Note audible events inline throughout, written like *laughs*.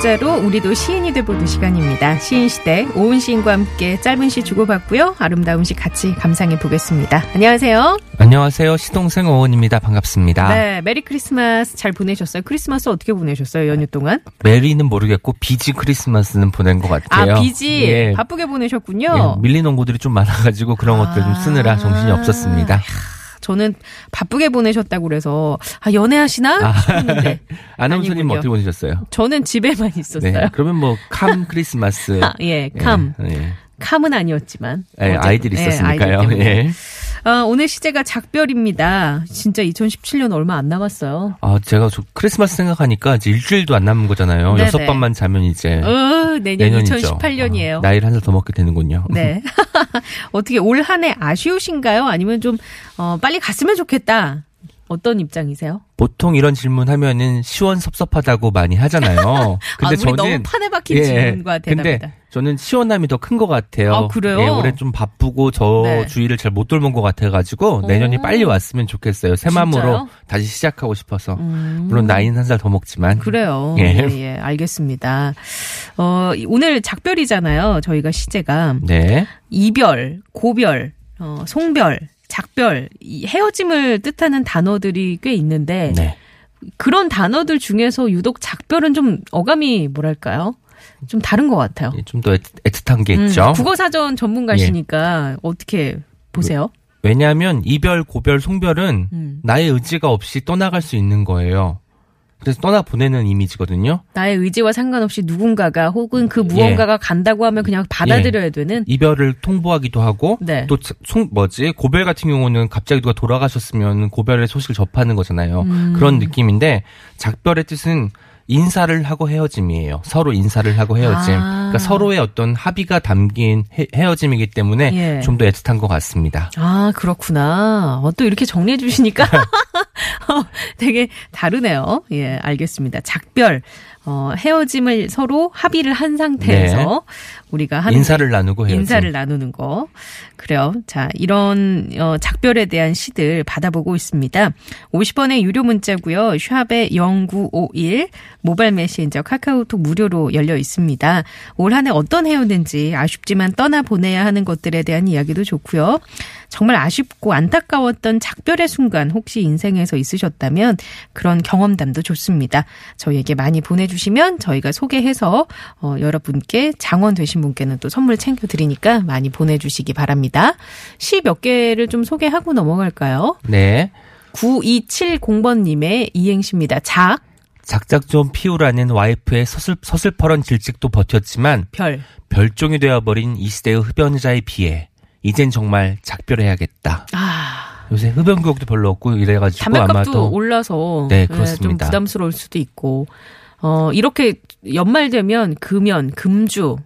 문자로 우리도 시인이 돼보는 시간입니다. 시인 시대 오은 시인과 함께 짧은 시 주고받고요. 아름다운 시 같이 감상해 보겠습니다. 안녕하세요. 안녕하세요. 시동생 오은입니다. 반갑습니다. 네, 메리 크리스마스 잘 보내셨어요? 크리스마스 어떻게 보내셨어요? 연휴 동안? merry는 모르겠고 busy 크리스마스는 보낸 것 같아요. 아, busy 예. 바쁘게 보내셨군요. 예, 밀린 원고들이 좀 많아가지고 그런 것들 좀 쓰느라 정신이 없었습니다. 저는 바쁘게 보내셨다고 그래서 아 연애하시나 싶었는데 *laughs* 아나운서님 아니군요. 어떻게 보내셨어요? 저는 집에만 있었어요. 네. 그러면 뭐 *laughs* 캄 크리스마스. 아, 예, 캄. 예, 예. 캄은 아니었지만 예, 아이들이 예, 있었으니까요. 아이들. 예. 아, 오늘 시제가 작별입니다. 진짜 2017년 얼마 안 남았어요. 아, 제가 저 크리스마스 생각하니까 이제 일주일도 안 남은 거잖아요. 네네. 여섯 밤만 자면 이제 어, 내년 내년이죠. 2018년이에요. 아, 나이를 한 살 더 먹게 되는군요. 네. *laughs* *laughs* 어떻게 올 한 해 아쉬우신가요? 아니면 좀 어, 빨리 갔으면 좋겠다. 어떤 입장이세요? 보통 이런 질문 하면은 시원섭섭하다고 많이 하잖아요. *laughs* 근데 아, 저는 너무 판에 박힌 예, 질문과 대답이다. 근데 저는 시원함이 더 큰 것 같아요. 아, 그래요? 예, 올해 좀 바쁘고 저 네. 주위를 잘 못 돌본 것 같아가지고 내년이 오. 빨리 왔으면 좋겠어요. 새 진짜요? 마음으로 다시 시작하고 싶어서. 음. 물론 나이는 한 살 더 먹지만. 그래요. 예. 예, 예, 알겠습니다. 어, 오늘 작별이잖아요. 저희가 시제가 네. 이별, 고별, 어, 송별, 작별, 이 헤어짐을 뜻하는 단어들이 꽤 있는데 네. 그런 단어들 중에서 유독 작별은 좀 어감이 뭐랄까요? 좀 다른 것 같아요. 예, 좀더 애틋한 게 있죠. 음, 국어사전 전문가시니까 어떻게 보세요? 왜냐하면 이별, 고별, 송별은 음. 나의 의지가 없이 떠나갈 수 있는 거예요. 그래서 떠나 보내는 이미지거든요. 나의 의지와 상관없이 누군가가 혹은 예. 그 무언가가 간다고 하면 그냥 받아들여야 되는 이별을 통보하기도 하고 네. 또 송, 뭐지 고별 같은 경우는 갑자기 누가 돌아가셨으면 고별의 소식을 접하는 거잖아요. 음. 그런 느낌인데 작별의 뜻은 인사를 하고 헤어짐이에요. 서로 인사를 하고 헤어짐. 아. 그러니까 서로의 어떤 합의가 담긴 헤, 헤어짐이기 때문에 예. 좀더 애틋한 것 같습니다. 아, 그렇구나. 어, 또 이렇게 정리해 주시니까 어, *laughs* *laughs* 되게 다르네요. 예, 알겠습니다. 작별. 어, 헤어짐을 서로 합의를 한 상태에서 우리가 하는 인사를 나누고 헤어짐. 인사를 나누는 거. 그래요. 자, 이런 어, 작별에 대한 시들 받아보고 있습니다. 50원의 유료 문자고요. 샵의 0951 모바일 메신저 카카오톡 무료로 열려 있습니다. 올 한해 어떤 해였는지 아쉽지만 떠나 보내야 하는 것들에 대한 이야기도 좋고요. 정말 아쉽고 안타까웠던 작별의 순간 혹시 인생에서 있으셨다면 그런 경험담도 좋습니다. 저희에게 많이 보내주시면 저희가 소개해서 어, 여러분께 장원 되신 분께는 또 선물 챙겨드리니까 많이 보내주시기 바랍니다. 시 몇 개를 좀 소개하고 넘어갈까요? 네. 9270번님의 이행시입니다. 작, 작작 좀 피우라는 와이프의 서슬, 서슬퍼런 질직도 버텼지만 별. 별종이 되어버린 이 시대의 흡연자에 비해 이젠 정말 작별해야겠다. 아, 요새 흡연 교육도 별로 없고 이래가지고 담배값도 올라서 네, 예, 좀 그렇습니다. 부담스러울 수도 있고 어 이렇게 연말 되면 금연, 금주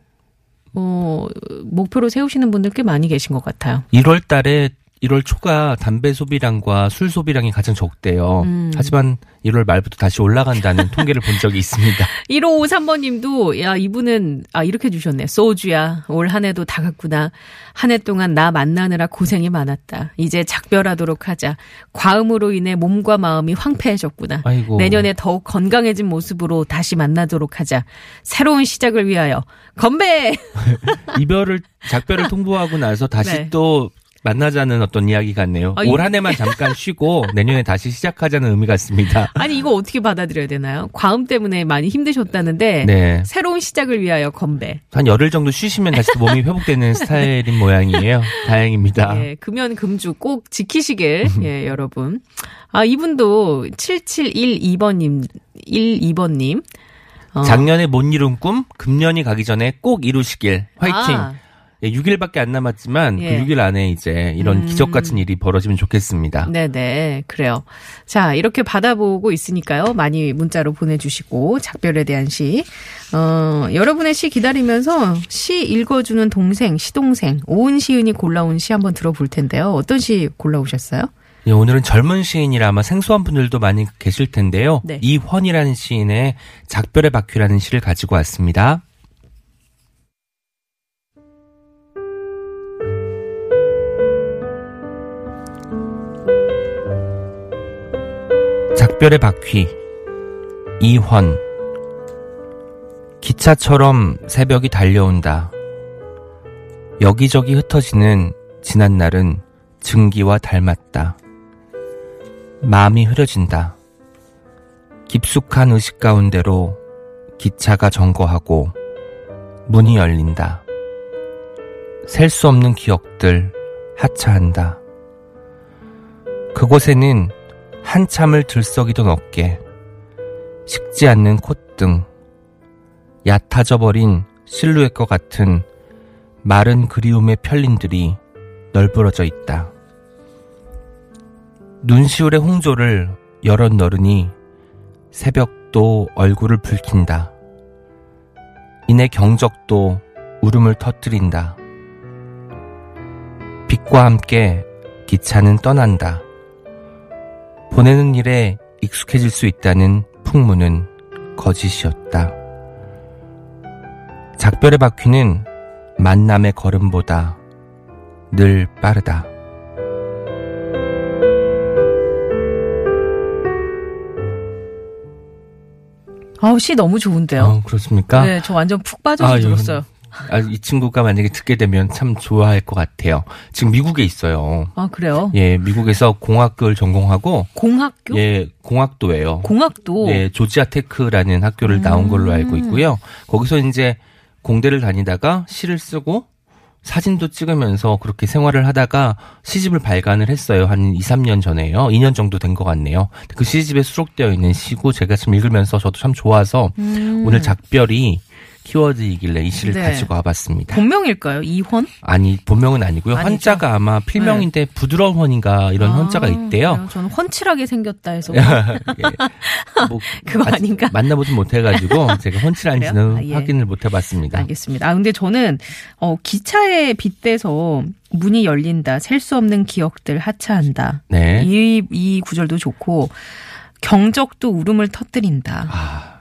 어 목표로 세우시는 분들 꽤 많이 계신 것 같아요. 1월 달에 1월 초가 담배 소비량과 술 소비량이 가장 적대요. 음. 하지만 1월 말부터 다시 올라간다는 통계를 본 적이 있습니다. *laughs* 1553번 님도, 야, 이분은, 아, 이렇게 주셨네. 소주야. 올 한 해도 다 갔구나. 한 해 동안 나 만나느라 고생이 많았다. 이제 작별하도록 하자. 과음으로 인해 몸과 마음이 황폐해졌구나. 아이고. 내년에 더욱 건강해진 모습으로 다시 만나도록 하자. 새로운 시작을 위하여. 건배! *laughs* 이별을 작별을 통보하고 나서 다시 네. 또 만나자는 어떤 이야기 같네요. 아, 올 한 해만 잠깐 *laughs* 쉬고 내년에 다시 시작하자는 의미 같습니다. 아니, 이거 어떻게 받아들여야 되나요? 과음 때문에 많이 힘드셨다는데. 네. 새로운 시작을 위하여 건배. 한 열흘 정도 쉬시면 다시 또 몸이 *laughs* 회복되는 스타일인 모양이에요. 다행입니다. 예, 금연 금주 꼭 지키시길 예, 여러분. 아, 이분도 7712번님 12번님 어. 작년에 못 이룬 꿈, 금년이 가기 전에 꼭 이루시길. 화이팅! 아, 예, 6일밖에 안 남았지만 예. 그 6일 안에 이제 이런 음. 기적 같은 일이 벌어지면 좋겠습니다. 네네, 그래요. 자, 이렇게 받아보고 있으니까요. 많이 문자로 보내주시고, 작별에 대한 시. 어, 여러분의 시 기다리면서 시 읽어주는 동생, 시동생, 오은 시은이 골라온 시 한번 들어볼 텐데요. 어떤 시 골라오셨어요? 예, 오늘은 젊은 시인이라 아마 생소한 분들도 많이 계실 텐데요. 네. 이헌이라는 시인의 작별의 바퀴라는 시를 가지고 왔습니다. 작별의 바퀴 이헌 기차처럼 새벽이 달려온다. 여기저기 흩어지는 지난 날은 증기와 닮았다. 마음이 흐려진다. 깊숙한 의식 가운데로 기차가 점거하고 문이 열린다. 셀 수 없는 기억들 하차한다. 그곳에는 한참을 들썩이던 어깨, 식지 않는 콧등, 얕아져 버린 실루엣과 같은 마른 그리움의 편린들이 널브러져 있다. 눈시울의 홍조를 여럿 너르니 새벽도 얼굴을 붉힌다. 이내 경적도 울음을 터뜨린다. 빛과 함께 기차는 떠난다. 보내는 일에 익숙해질 수 있다는 풍문은 거짓이었다. 작별의 바퀴는 만남의 걸음보다 늘 빠르다. 아우, 시 너무 좋은데요. 어, 그렇습니까? 네, 저 완전 푹 빠져서 아, 들었어요. 아, 이 친구가 만약에 듣게 되면 참 좋아할 것 같아요. 지금 미국에 있어요. 아, 그래요? 예, 미국에서 공학을 전공하고 공학교? 예, 공학도예요. 공학도? 예, 조지아 테크라는 학교를 나온 걸로 알고 있고요. 거기서 이제 공대를 다니다가 시를 쓰고 사진도 찍으면서 그렇게 생활을 하다가 시집을 발간을 했어요. 한 2, 3년 전에요. 2년 정도 된 것 같네요. 그 시집에 수록되어 있는 시고 제가 지금 읽으면서 저도 참 좋아서 음. 오늘 작별이 키워드이길래 이 시를 네. 가지고 와봤습니다. 본명일까요? 이헌? 아니 본명은 아니고요. 아니죠. 헌자가 아마 필명인데 부드러운 헌인가 이런 아, 헌자가 있대요. 저는 훤칠하게 생겼다 해서. *laughs* 예. 뭐 *laughs* 그거 아직 아닌가? 만나보진 못해가지고 *laughs* 제가 헌칠한지는? 아, 예. 확인을 못해봤습니다. 알겠습니다. 아, 근데 저는, 어, 기차에 빗대서 문이 열린다. 셀 수 없는 기억들 하차한다. 네. 이, 이 구절도 좋고, 경적도 울음을 터뜨린다. 아,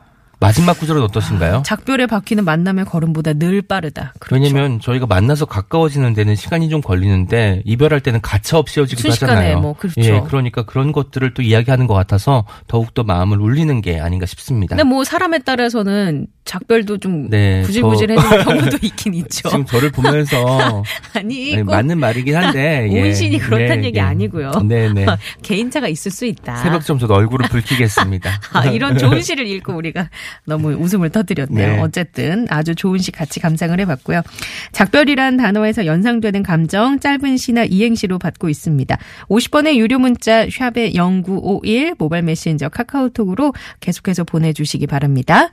마지막 구절은 어떠신가요? 작별의 바퀴는 만남의 걸음보다 늘 빠르다. 그렇죠. 왜냐면 저희가 만나서 가까워지는 데는 시간이 좀 걸리는데 이별할 때는 가차 없이 헤어지기도 하잖아요. 뭐, 그렇죠. 예, 그러니까 그런 것들을 또 이야기하는 것 같아서 더욱더 마음을 울리는 게 아닌가 싶습니다. 근데 뭐 사람에 따라서는 작별도 좀 네, 구질구질해지는 *laughs* 경우도 있긴 있죠. 지금 저를 보면서 *laughs* 아니, 아니, 꼭 맞는 말이긴 한데 예. 오은신이 그렇다는 얘기 아니고요. *laughs* 네네. 개인차가 있을 수 있다. 새벽 좀 저도 얼굴을 붉히겠습니다. 아, 이런 좋은 시를 읽고 우리가 너무 웃음을 터뜨렸네요. 네. 어쨌든 아주 좋은 시 같이 감상을 해봤고요. 작별이란 단어에서 연상되는 감정 짧은 시나 이행시로 받고 있습니다. 50번의 유료 문자 샵의 0951 모바일 메신저 카카오톡으로 계속해서 보내주시기 바랍니다.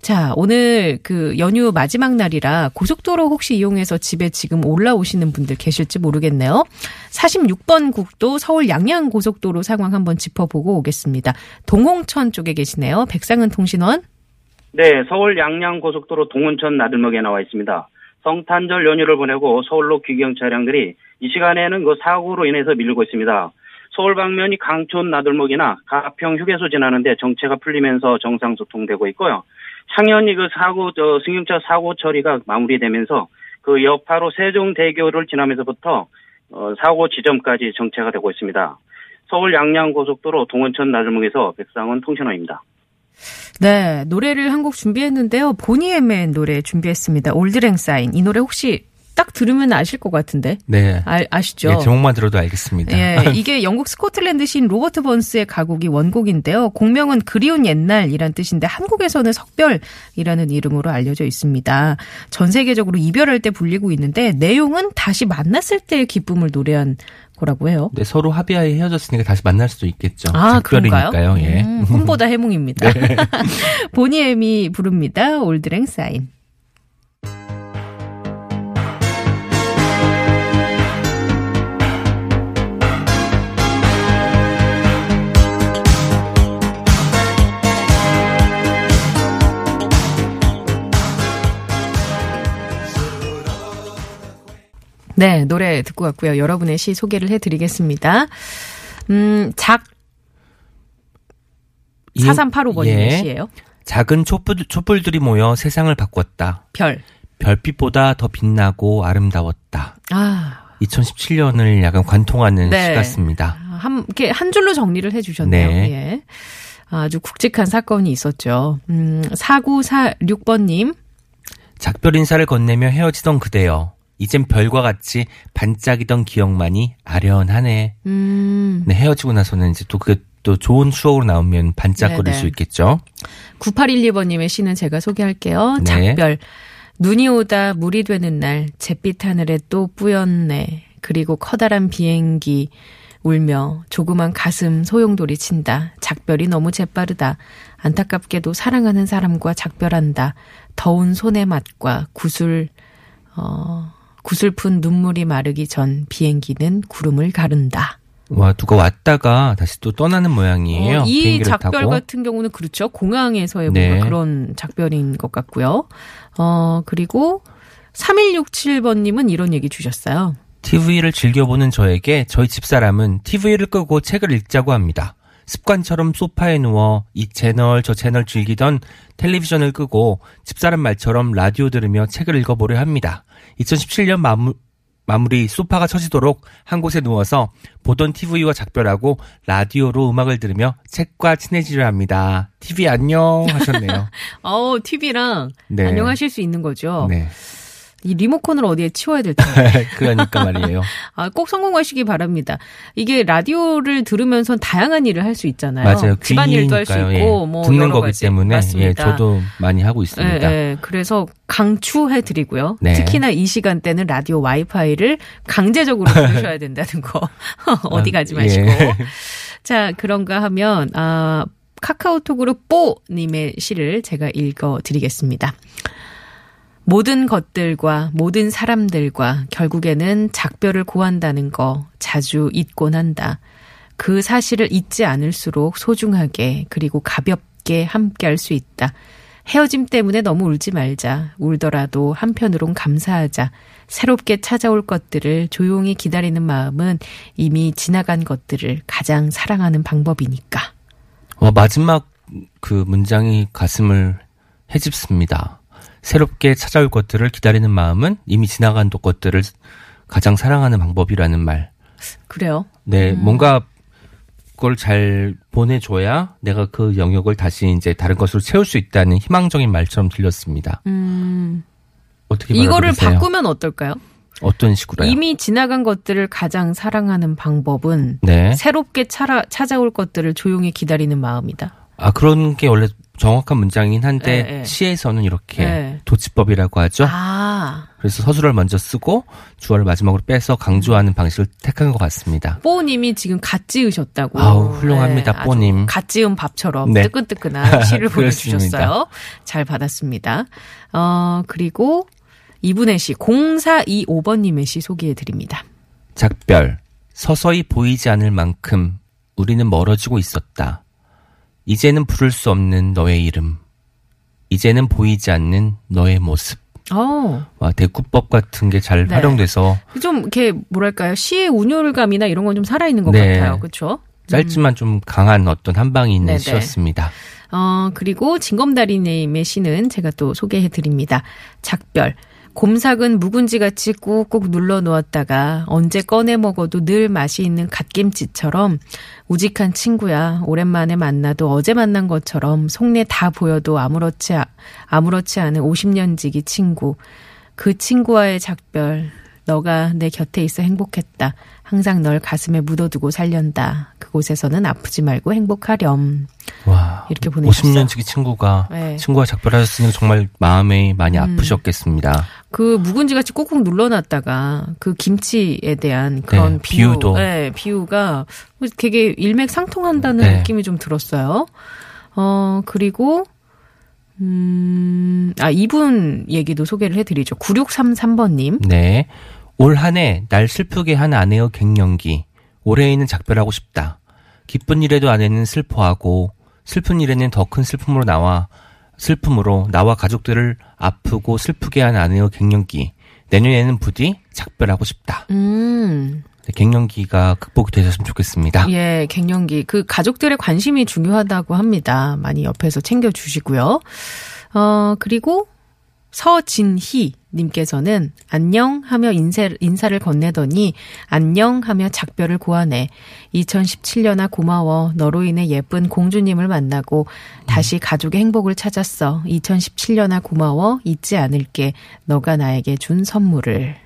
자, 오늘 그 연휴 마지막 날이라 고속도로 혹시 이용해서 집에 지금 올라오시는 분들 계실지 모르겠네요. 46번 국도 서울 양양 고속도로 상황 한번 짚어보고 오겠습니다. 동홍천 쪽에 계시네요. 백상은 통신원. 네, 서울 양양 고속도로 동운천 나들목에 나와 있습니다. 성탄절 연휴를 보내고 서울로 귀경 차량들이 이 시간에는 그 사고로 인해서 밀리고 있습니다. 서울 방면이 강촌 나들목이나 가평 휴게소 지나는데 정체가 풀리면서 정상 소통되고 있고요. 창현이 그 사고 저 승용차 사고 처리가 마무리되면서 그 여파로 세종대교를 지나면서부터 어, 사고 지점까지 정체가 되고 있습니다. 서울 양양 고속도로 동원천 나들목에서 백상원 통신원입니다. 네, 노래를 한 곡 준비했는데요. 보니엠의 노래 준비했습니다. 올드랭 사인. 이 노래 혹시 딱 들으면 아실 것 같은데. 네. 아, 아시죠? 예, 제목만 들어도 알겠습니다. 예, *laughs* 이게 영국 스코틀랜드 시인 로버트 번스의 가곡이 원곡인데요. 공명은 그리운 옛날이란 뜻인데 한국에서는 석별이라는 이름으로 알려져 있습니다. 전 세계적으로 이별할 때 불리고 있는데 내용은 다시 만났을 때의 기쁨을 노래한 거라고 해요. 네, 서로 합의하에 헤어졌으니까 다시 만날 수도 있겠죠. 아, 그런가요? 작별이니까요. 예. 음, 꿈보다 해몽입니다. *laughs* *laughs* 보니 엠이 부릅니다. 올드랭 사인. 네, 노래 듣고 왔고요. 여러분의 시 소개를 해드리겠습니다. 음, 작 이- 4385번님의 예. 시예요. 작은 촛불, 촛불들이 모여 세상을 바꿨다. 별. 별빛보다 더 빛나고 아름다웠다. 아, 2017년을 약간 관통하는 네. 시 같습니다. 한, 이렇게 한 줄로 정리를 해주셨네요. 네. 예. 아주 굵직한 사건이 있었죠. 음, 4946번님. 작별 인사를 건네며 헤어지던 그대여. 이젠 별과 같이 반짝이던 기억만이 아련하네. 음, 네, 헤어지고 나서는 이제 또 그게 또 좋은 추억으로 나오면 반짝거릴 네네. 수 있겠죠. 9812번님의 시는 제가 소개할게요. 네. 작별. 눈이 오다 물이 되는 날, 잿빛 하늘에 또 뿌였네. 그리고 커다란 비행기 울며 조그만 가슴 소용돌이 친다. 작별이 너무 재빠르다. 안타깝게도 사랑하는 사람과 작별한다. 더운 손의 맛과 구슬, 어, 구슬픈 눈물이 마르기 전 비행기는 구름을 가른다. 와, 누가 왔다가 다시 또 떠나는 모양이에요. 어, 이 작별 타고. 같은 경우는 그렇죠. 공항에서의 네. 뭔가 그런 작별인 것 같고요. 어, 그리고 3167번님은 이런 얘기 주셨어요. TV를 즐겨보는 저에게 저희 집사람은 TV를 끄고 책을 읽자고 합니다. 습관처럼 소파에 누워 이 채널 저 채널 즐기던 텔레비전을 끄고 집사람 말처럼 라디오 들으며 책을 읽어보려 합니다. 2017년 마무, 마무리 소파가 처지도록 한 곳에 누워서 보던 TV와 작별하고 라디오로 음악을 들으며 책과 친해지려 합니다. TV 안녕 하셨네요. *laughs* 어, TV랑 네. 안녕하실 수 있는 거죠. 네. 이 리모컨을 어디에 치워야 될 텐데. *laughs* 그러니까 말이에요. *laughs* 아, 꼭 성공하시기 바랍니다. 이게 라디오를 들으면서 다양한 일을 할 수 있잖아요. 맞아요. 집안일도 할 수. 있고 예. 뭐 듣는 거기 가지. 때문에 맞습니다. 예, 저도 많이 하고 있습니다. 예, 예. 그래서 강추해 드리고요. 네. 특히나 이 시간대는 라디오 와이파이를 강제적으로 *laughs* 들으셔야 된다는 거. 어디 가지 아, 마시고. 예. 자, 그런가 하면 아 카카오톡으로 뽀 님의 시를 제가 읽어 드리겠습니다. 모든 것들과 모든 사람들과 결국에는 작별을 고한다는 거 자주 잊곤 한다. 그 사실을 잊지 않을수록 소중하게 그리고 가볍게 함께 할 수 있다. 헤어짐 때문에 너무 울지 말자. 울더라도 한편으론 감사하자. 새롭게 찾아올 것들을 조용히 기다리는 마음은 이미 지나간 것들을 가장 사랑하는 방법이니까. 와, 마지막 그 문장이 가슴을 해집습니다. 새롭게 찾아올 것들을 기다리는 마음은 이미 지나간 것들을 가장 사랑하는 방법이라는 말. 그래요? 네, 음. 뭔가 그걸 잘 보내줘야 내가 그 영역을 다시 이제 다른 것으로 채울 수 있다는 희망적인 말처럼 들렸습니다. 음. 어떻게 이거를 받아들이세요? 바꾸면 어떨까요? 어떤 식으로요? 이미 지나간 것들을 가장 사랑하는 방법은 네. 새롭게 차라, 찾아올 것들을 조용히 기다리는 마음이다. 아 그런 게 원래 정확한 문장이긴 한데 예, 예. 시에서는 이렇게 예. 도치법이라고 하죠. 아, 그래서 서술을 먼저 쓰고 주어를 마지막으로 빼서 강조하는 방식을 택한 것 같습니다. 뽀님이 지금 갓 지으셨다고. 아우, 훌륭합니다, 아주 뽀님. 갓 지은 밥처럼 네. 뜨끈뜨끈한 시를. *laughs* 보내주셨어요. 잘 받았습니다. 어, 그리고 이분의 시, 0425번님의 시 소개해드립니다. 작별. 서서히 보이지 않을 만큼 우리는 멀어지고 있었다. 이제는 부를 수 없는 너의 이름. 이제는 보이지 않는 너의 모습. 어, 와, 대구법 같은 게잘 네. 활용돼서 좀 이렇게 뭐랄까요 시의 운율감이나 이런 건 좀 살아있는 것 네. 같아요. 그렇죠? 짧지만 좀 강한 어떤 한방이 있는 네네. 시였습니다. 어, 그리고 진검다리님의 시는 제가 또 소개해 드립니다. 작별. 곰삭은 묵은지같이 꾹꾹 눌러 놓았다가 언제 꺼내 먹어도 늘 맛이 있는 갓김치처럼 우직한 친구야. 오랜만에 만나도 어제 만난 것처럼 속내 다 보여도 아무렇지, 아- 아무렇지 않은 50년 지기 친구. 그 친구와의 작별. 너가 내 곁에 있어 행복했다. 항상 널 가슴에 묻어두고 살련다. 그곳에서는 아프지 말고 행복하렴. 와. 이렇게 보내주셨어요. 50년치기 친구가 네. 음. 친구와 작별하셨으니 정말 마음이 많이 아프셨겠습니다. 그 묵은지 같이 꾹꾹 눌러놨다가 그 김치에 대한 그런 네, 비유, 비유도. 네, 비유가 되게 일맥상통한다는 네. 느낌이 좀 들었어요. 어 그리고 음, 아 이분 얘기도 소개를 해드리죠. 9633번님. 네. 올 한 해 날 슬프게 한 아내의 갱년기. 올해에는 작별하고 싶다. 기쁜 일에도 아내는 슬퍼하고 슬픈 일에는 더 큰 슬픔으로 나와 슬픔으로 나와 가족들을 아프고 슬프게 한 아내의 갱년기. 내년에는 부디 작별하고 싶다. 음, 네, 갱년기가 극복이 되셨으면 좋겠습니다. 예, 갱년기. 그 가족들의 관심이 중요하다고 합니다. 많이 옆에서 챙겨주시고요. 어, 그리고 서진희 님께서는 안녕 하며 인사, 인사를 건네더니 안녕 하며 작별을 고하네. 2017년아 고마워. 너로 인해 예쁜 공주님을 만나고 다시 가족의 행복을 찾았어. 2017년아 고마워. 잊지 않을게. 너가 나에게 준 선물을.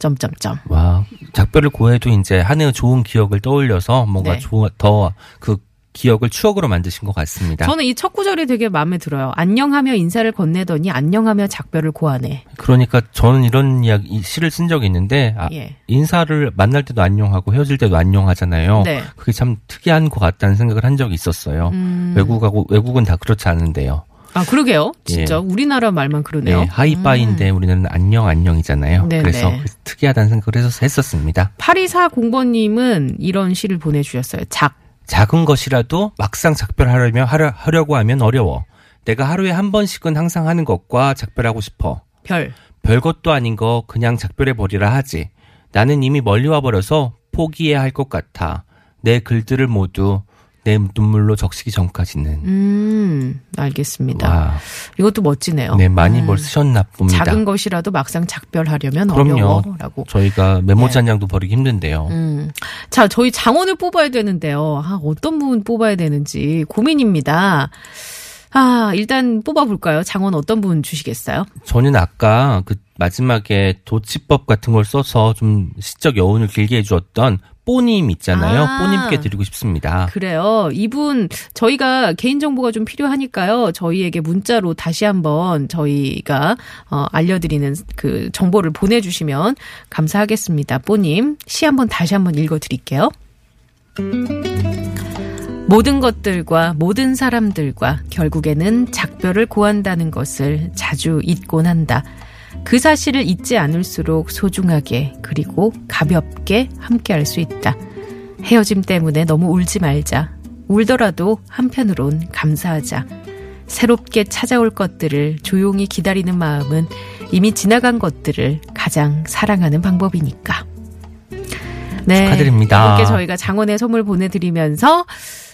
점점점. 와, 작별을 고해도 이제 한 해의 좋은 기억을 떠올려서 뭔가 네. 더그 기억을 추억으로 만드신 것 같습니다. 저는 이 첫 구절이 되게 마음에 들어요. 안녕하며 인사를 건네더니 안녕하며 작별을 고하네. 그러니까 저는 이런 이야기, 이 시를 쓴 적이 있는데, 아, 예. 인사를 만날 때도 안녕하고 헤어질 때도 안녕하잖아요. 네. 그게 참 특이한 것 같다는 생각을 한 적이 있었어요. 음. 외국하고, 외국은 다 그렇지 않은데요. 아, 그러게요. 진짜 우리나라 말만 그러네요. 네, 하이파이인데 우리는 안녕, 안녕이잖아요. 네네. 그래서 특이하다는 생각을 해서 했었습니다. 8240번님은 이런 시를 보내주셨어요. 작. 작은 것이라도 막상 작별하려면, 하려, 하려고 하면 어려워. 내가 하루에 한 번씩은 항상 하는 것과 작별하고 싶어. 별. 별것도 아닌 거 그냥 작별해 버리라 하지. 나는 이미 멀리 와 버려서 포기해야 할 것 같아. 내 글들을 모두 내 눈물로 적시기 전까지는. 음, 알겠습니다. 와, 이것도 멋지네요. 네, 많이 음, 뭘 쓰셨나 봅니다. 작은 것이라도 막상 작별하려면 그럼요. 어려워라고. 저희가 메모지 네. 한 장도 버리기 힘든데요. 음. 자, 저희 장원을 뽑아야 되는데요. 아, 어떤 부분 뽑아야 되는지 고민입니다. 아, 일단 뽑아볼까요? 장원 어떤 부분 주시겠어요? 저는 아까 그 마지막에 도치법 같은 걸 써서 좀 시적 여운을 길게 해주었던 뽀님 있잖아요. 아. 뽀님께 드리고 싶습니다. 그래요. 이분 저희가 개인정보가 좀 필요하니까요. 저희에게 문자로 다시 한번 저희가 어, 알려드리는 그 정보를 보내주시면 감사하겠습니다. 뽀님 시 한번 다시 한번 읽어드릴게요. 모든 것들과 모든 사람들과 결국에는 작별을 고한다는 것을 자주 잊곤 한다. 그 사실을 잊지 않을수록 소중하게 그리고 가볍게 함께 할 수 있다. 헤어짐 때문에 너무 울지 말자. 울더라도 한편으론 감사하자. 새롭게 찾아올 것들을 조용히 기다리는 마음은 이미 지나간 것들을 가장 사랑하는 방법이니까. 네. 축하드립니다. 이분께 저희가 장원의 선물 보내드리면서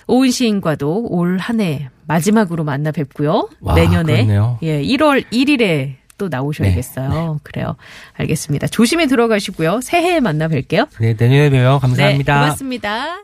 오은 시인과도 올 한 해 마지막으로 만나 뵙고요. 와, 내년에 그렇네요. 예 1월 1일에 또 나오셔야겠어요. 그래요. 알겠습니다. 조심히 들어가시고요. 새해에 만나 뵐게요. 네, 내년에 봬요. 감사합니다. 네, 고맙습니다.